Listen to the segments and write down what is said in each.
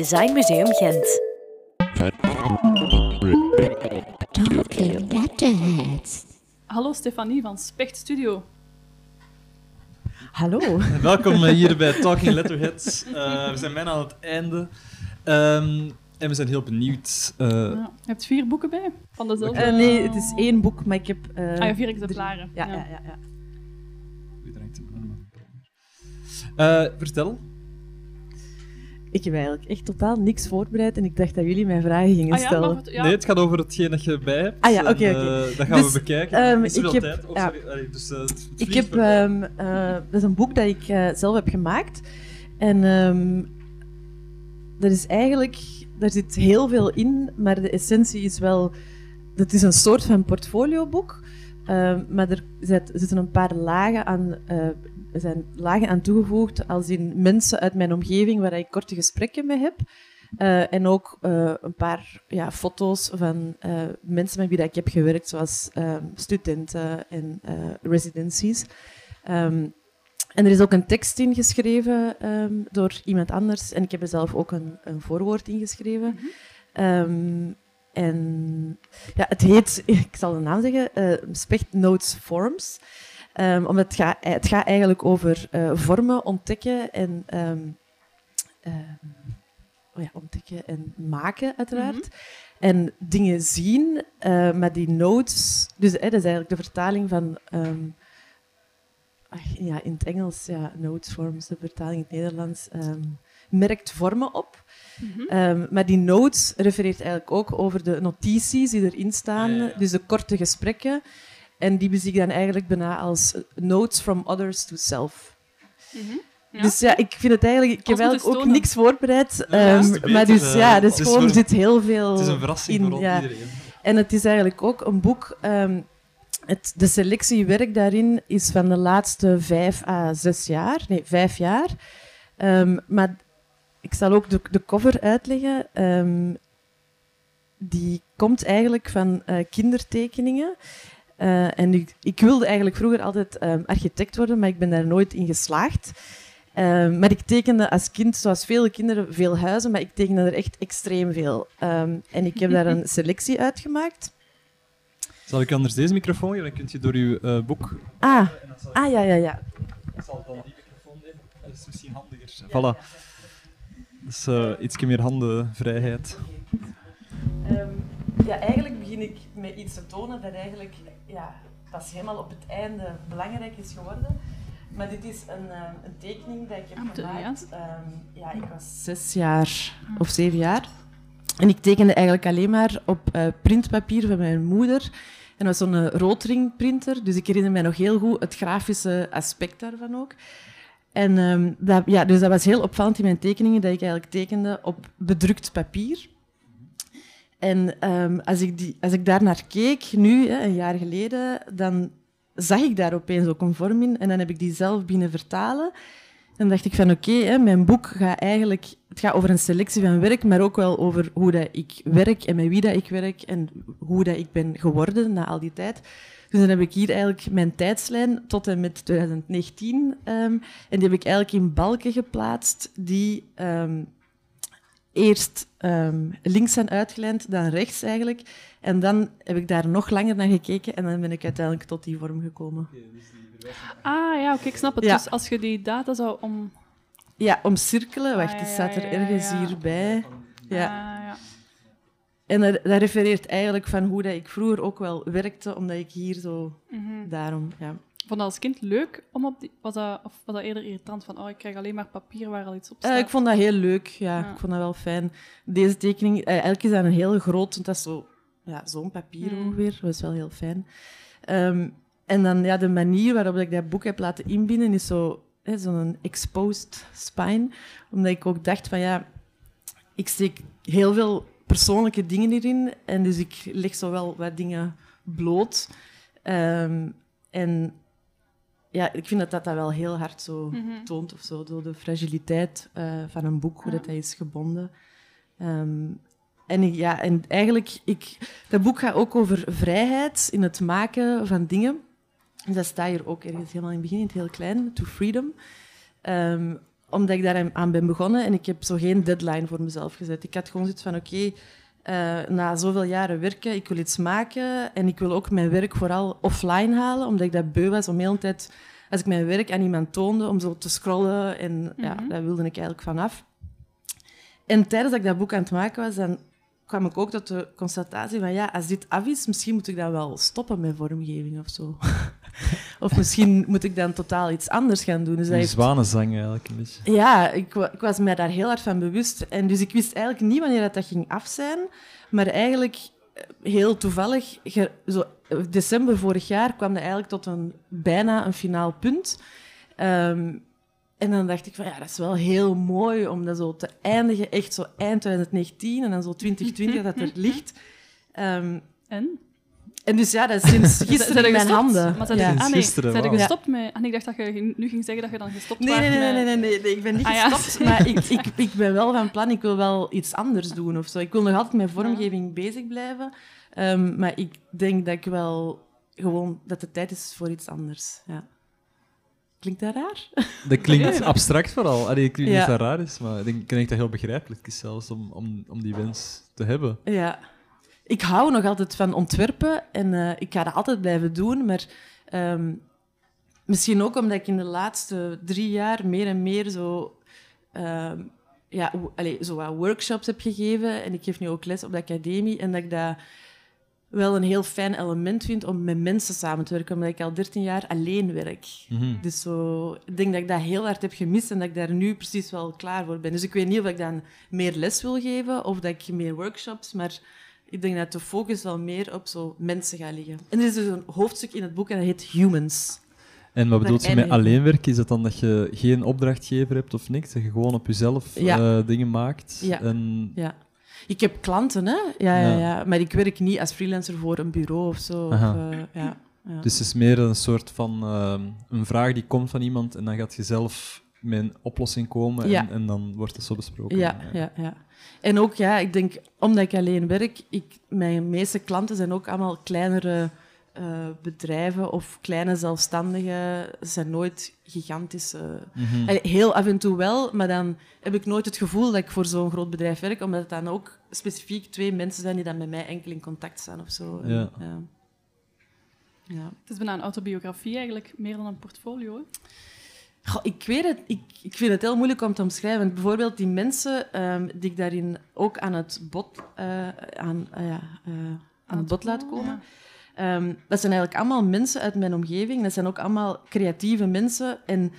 Design Museum Gent. Talking Letterheads. Hallo Stefanie van Specht Studio. Hallo. Welkom eh, hier bij Talking Letterheads. Eh, we zijn bijna aan het einde. Ehm, en we zijn heel benieuwd. eh, Ja. Je hebt vier boeken bij? Van dezelfde? Nee, het is één boek, maar ik heb... eh, Ah ja, vier exemplaren. Ja, ja, ja. ja. Eh, vertel. Ik heb eigenlijk echt totaal niks voorbereid en ik dacht dat jullie mij vragen gingen Ah ja, stellen. maar het- ja. Nee, het gaat over hetgeen dat je bij hebt. Ah ja, oké, eh, dat gaan Dus, we bekijken. ehm, ik heb- tijd. Oh, ja. sorry. Allee, dus, eh, Ik heb... ehm, eh, dat is een boek dat ik eh, zelf heb gemaakt. En ehm, dat is eigenlijk... Daar zit heel veel in, maar de essentie is wel... Het is een soort van portfolioboek. Ehm, maar er zit- zitten een paar lagen aan... eh, er zijn lagen aan toegevoegd, als in mensen uit mijn omgeving waar ik korte gesprekken mee heb. Eh, en ook eh, een paar ja, foto's van mensen met wie dat ik heb gewerkt, zoals ehm, studenten en residencies. Ehm, en er is ook een tekst ingeschreven door iemand anders. En ik heb er zelf ook een, een voorwoord ingeschreven. Ehm, en ja, het heet, ik zal de naam zeggen, eh Specht Notes Forms. Ehm, omdat het gaat, het gaat eigenlijk over eh, vormen ontdekken en ehm, ehm, oh ja, ontdekken en maken, uiteraard. En dingen zien, eh, maar die notes... Dus eh, dat is eigenlijk de vertaling van... ja, in het Engels, ja, notes forms, de vertaling in het Nederlands, merkt vormen op. Ehm, maar die notes refereert eigenlijk ook over de notities die erin staan, Ja, ja, ja. dus de korte gesprekken. En die bezie ik dan eigenlijk bijna als notes from others to self. Mhm. Ja. Dus ja, ik vind het eigenlijk... Ik heb eigenlijk ook niks voorbereid. Ja, ehm, beter, maar dus eh, ja, dus gewoon, er zit heel veel Het is een verrassing in. voor ja. iedereen. En het is eigenlijk ook een boek... ehm, het, de selectie werk daarin is van de laatste vijf à zes jaar. Nee, vijf jaar. Ehm, maar ik zal ook de, de cover uitleggen. Ehm, die komt eigenlijk van eh, kindertekeningen. Eh, en ik, ik wilde eigenlijk vroeger altijd ehm, architect worden, maar ik ben daar nooit in geslaagd. Ehm, maar ik tekende als kind, zoals vele kinderen, veel huizen, maar ik tekende er echt extreem veel. Ehm, en ik heb daar een selectie uitgemaakt. Zal ik anders deze microfoon geven? Dan kun je door uw eh, boek... Ah, ah ja, ja, ja. Ik zal dan die microfoon nemen. Dat is misschien handiger. Voilà. Dus eh iets meer handenvrijheid. Ehm, ja, eigenlijk begin ik met iets te tonen dat eigenlijk ja, pas helemaal op het einde belangrijk is geworden. Maar dit is een, een tekening dat ik heb Ah, gemaakt. Ehm, ja, ik was zes jaar of zeven jaar. En ik tekende eigenlijk alleen maar op eh, printpapier van mijn moeder. En dat was zo'n eh, roodringprinter. Dus ik herinner mij nog heel goed het grafische aspect daarvan ook. En ehm, dat, ja, dus dat was heel opvallend in mijn tekeningen, dat ik eigenlijk tekende op bedrukt papier. En ehm, als, ik die, als ik daar naar keek, nu, hè, een jaar geleden, dan zag ik daar opeens ook een vorm in. En dan heb ik die zelf binnen vertalen. En dacht ik van oké, mijn boek gaat eigenlijk... Het gaat over een selectie van werk, maar ook wel over hoe dat ik werk en met wie dat ik werk en hoe dat ik ben geworden na al die tijd. Dus dan heb ik hier eigenlijk mijn tijdslijn tot en met 2019. ehm, en die heb ik eigenlijk in balken geplaatst die ehm, eerst ehm, links zijn uitgelijnd, dan rechts eigenlijk. En dan heb ik daar nog langer naar gekeken en dan ben ik uiteindelijk tot die vorm gekomen. Ah ja, oké, ik snap het. Ja. Dus als je die data zou om... Ja, omcirkelen. Wacht, Ah, het ja, staat er ergens ja. hierbij. Ja. Ah, ja. En dat, dat refereert eigenlijk van hoe dat ik vroeger ook wel werkte, omdat ik hier zo... Mhm. Daarom, ja. Vond dat als kind leuk om op die... Was dat, of was dat eerder irritant van, oh, ik krijg alleen maar papier waar al iets op staat? Eh, ik vond dat heel leuk, ja. Ja. Ik vond dat wel fijn. Deze tekening, eh, eigenlijk is dat een heel groot, want dat is zo, ja, zo'n papier Mm. ongeveer. Dat is wel heel fijn. Ehm, en dan ja, de manier waarop ik dat boek heb laten inbinden is zo, zo'n exposed spine. Omdat ik ook dacht van ja, ik steek heel veel persoonlijke dingen hierin. En dus ik leg zo wel wat dingen bloot. Ehm, en ja, ik vind dat dat, dat wel heel hard zo Mhm. toont of zo. Door de fragiliteit eh, van een boek, hoe dat, dat is gebonden. Ehm, en, ja, en eigenlijk, ik, dat boek gaat ook over vrijheid in het maken van dingen. Dus dat staat hier ook ergens helemaal in het begin, in het heel klein, to freedom. Ehm, omdat ik daar aan ben begonnen en ik heb zo geen deadline voor mezelf gezet. Ik had gewoon zoiets van, oké, eh, na zoveel jaren werken, ik wil iets maken en ik wil ook mijn werk vooral offline halen, omdat ik dat beu was om de hele tijd, als ik mijn werk aan iemand toonde, om zo te scrollen en ja, Mhm. daar wilde ik eigenlijk vanaf. En tijdens dat ik dat boek aan het maken was, dan kwam ik ook tot de constatatie van ja, als dit af is, misschien moet ik dan wel stoppen met vormgeving of zo. of misschien moet ik dan totaal iets anders gaan doen. Dus dat Een heeft- zwanenzang eigenlijk een beetje. ja, ik, ik was mij daar heel hard van bewust. En dus ik wist eigenlijk niet wanneer dat, dat ging af zijn. Maar eigenlijk eh, heel toevallig, ge- zo, eh, december vorig jaar kwam dat eigenlijk tot een bijna een finaal punt. Ehm, en dan dacht ik van ja, dat is wel heel mooi om dat zo te eindigen. Echt zo eind 2019 en dan zo 2020 dat er ligt. Ehm, En? En dus ja, dat is sinds gisteren er in mijn gestopt? handen. Maar zijn Ja. er, ah, nee, gisteren, zijn wauw. gestopt met... Ah, nee, ik dacht dat je nu ging zeggen dat je dan gestopt Nee, was nee, nee, met- nee, nee, nee, nee, ik ben niet Ah, ja. gestopt, maar ik, ik, ik ben wel van plan, ik wil wel iets anders doen of zo. Ik wil nog altijd met vormgeving bezig blijven, Ehm, maar ik denk dat ik wel gewoon, dat het tijd is voor iets anders. Ja. Klinkt dat raar? Dat klinkt abstract vooral. Allee, ik weet niet of dat raar is, maar ik denk, ik denk dat heel begrijpelijk is zelfs om, om, om die wens te hebben. Ja. Ik hou nog altijd van ontwerpen en eh, ik ga dat altijd blijven doen, maar ehm, misschien ook omdat ik in de laatste drie jaar meer en meer zo, ehm, ja, allee, zo wat workshops heb gegeven en ik geef nu ook les op de academie en dat ik dat wel een heel fijn element vind om met mensen samen te werken, omdat ik al 13 jaar alleen werk. Mhm. Dus zo, ik denk dat ik dat heel hard heb gemist en dat ik daar nu precies wel klaar voor ben. Dus ik weet niet of ik dan meer les wil geven of dat ik meer workshops, maar ik denk dat de focus wel meer op zo mensen gaat liggen. En er is dus een hoofdstuk in het boek en dat heet Humans. En wat bedoelt je met eindigen. alleen werken? Is dat dan dat je geen opdrachtgever hebt of niks? Dat je gewoon op jezelf Ja. eh, dingen maakt? Ja. En, Ja. Ik heb klanten, hè? Ja, ja, Ja. Maar ik werk niet als freelancer voor een bureau of zo. Of, eh, ja, ja. Dus het is meer een soort van ehm, een vraag die komt van iemand en dan gaat je zelf met een oplossing komen en, Ja. en dan wordt het zo besproken. Ja, ja, ja. En ook, ja, ik denk, omdat ik alleen werk, ik, mijn meeste klanten zijn ook allemaal kleinere eh, bedrijven of kleine zelfstandigen. Ze zijn nooit gigantische... Mhm. Allee, Heel af en toe wel, maar dan heb ik nooit het gevoel dat ik voor zo'n groot bedrijf werk, omdat het dan ook specifiek twee mensen zijn die dan met mij enkel in contact staan of zo. En, Ja. ja. Ja. Het is bijna een autobiografie eigenlijk, meer dan een portfolio. Hè? Ik weet het. Ik, ik vind het heel moeilijk om te omschrijven. Bijvoorbeeld die mensen ehm, die ik daarin ook aan het bod, eh, aan, eh, eh, aan het bod laat komen. Ehm, dat zijn eigenlijk allemaal mensen uit mijn omgeving. Dat zijn ook allemaal creatieve mensen. En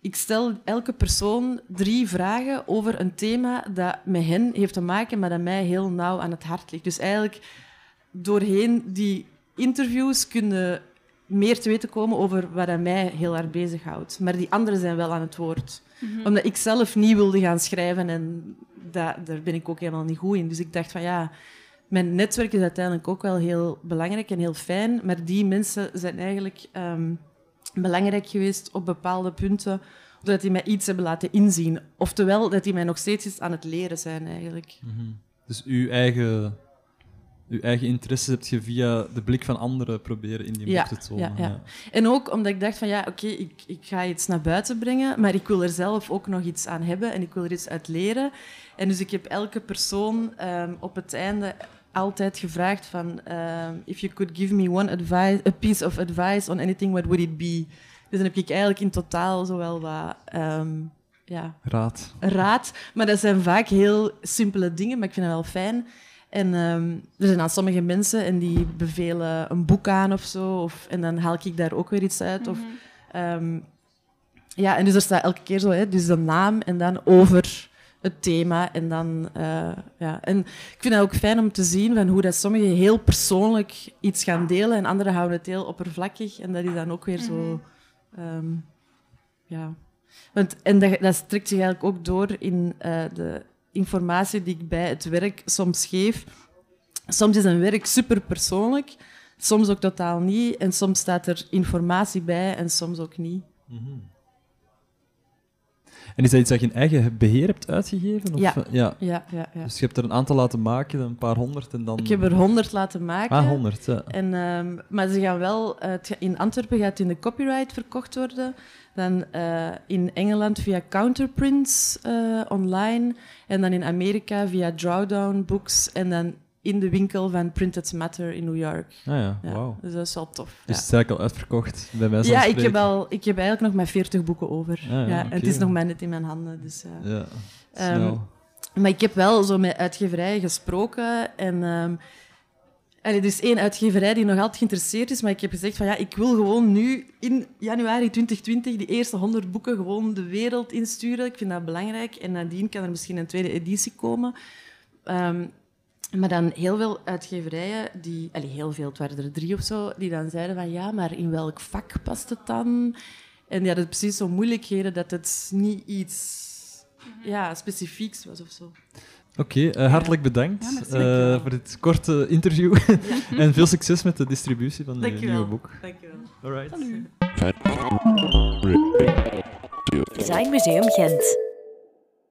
ik stel elke persoon drie vragen over een thema dat met hen heeft te maken, maar dat mij heel nauw aan het hart ligt. Dus eigenlijk doorheen die interviews kunnen meer te weten komen over wat dat mij heel erg bezighoudt. Maar die anderen zijn wel aan het woord. Mhm. Omdat ik zelf niet wilde gaan schrijven en da- daar ben ik ook helemaal niet goed in. Dus ik dacht van ja, mijn netwerk is uiteindelijk ook wel heel belangrijk en heel fijn. Maar die mensen zijn eigenlijk ehm, belangrijk geweest op bepaalde punten, doordat die mij iets hebben laten inzien. Oftewel, dat die mij nog steeds iets aan het leren zijn eigenlijk. Mhm. Dus uw eigen, uw eigen interesses heb je via de blik van anderen proberen in die Ja, te tonen. ja, ja. En ook omdat ik dacht van ja, oké, ik, ik ga iets naar buiten brengen, maar ik wil er zelf ook nog iets aan hebben en ik wil er iets uit leren. En dus ik heb elke persoon ehm, op het einde altijd gevraagd van ehm, if you could give me one advice, a piece of advice on anything, what would it be? Dus dan heb ik eigenlijk in totaal zowel wat ehm, ja, Raad. raad. Maar dat zijn vaak heel simpele dingen, maar ik vind dat wel fijn. En ehm, er zijn dan sommige mensen en die bevelen een boek aan of zo. Of, en dan haal ik daar ook weer iets uit. Of, Mhm. ehm, ja, en dus er staat elke keer zo, hè, dus de naam en dan over het thema. En, dan, eh, ja. en ik vind het ook fijn om te zien van hoe dat sommigen heel persoonlijk iets gaan delen en anderen houden het heel oppervlakkig. En dat is dan ook weer zo... ehm, ja. Want, en dat, dat strekt zich eigenlijk ook door in eh, de informatie die ik bij het werk soms geef. Soms is een werk super persoonlijk, soms ook totaal niet. En soms staat er informatie bij en soms ook niet. Mhm. En is dat iets dat je in eigen beheer hebt uitgegeven? Of, Ja. ja. Ja, ja, ja. Dus je hebt er een aantal laten maken, een paar honderd en dan... Ik heb er honderd laten maken. Ah, honderd, ja. En, ehm, maar ze gaan wel, in Antwerpen gaat het in de copyright verkocht worden. Dan eh, in Engeland via Counterprints eh, online. En dan in Amerika via Drawdown Books. En dan in de winkel van Printed Matter in New York. Ah ja, Ja, wauw. Dus dat is wel tof. Dus ja. het is eigenlijk al uitverkocht, bij mij Ja, ik heb, al, ik heb eigenlijk nog maar 40 boeken over. Ah, ja, ja, en het is nog maar net in mijn handen. Dus, ja. Ja, snel. Maar ik heb wel zo met uitgeverijen gesproken. En allee, er is één uitgeverij die nog altijd geïnteresseerd is. Maar ik heb gezegd van ja, ik wil gewoon nu in januari 2020 die eerste 100 boeken gewoon de wereld insturen. Ik vind dat belangrijk. En nadien kan er misschien een tweede editie komen. Ehm, maar dan heel veel uitgeverijen, die, allee, heel veel, het waren er drie of zo, die dan zeiden van ja, maar in welk vak past het dan? En die hadden precies zo moeilijkheden dat het niet iets ja, specifieks was of zo. Oké, eh, hartelijk bedankt Ja, eh, voor dit korte interview. en veel succes met de distributie van je Dankjewel. nieuwe boek. Dankjewel. Alright. Salut. Design Museum Gent.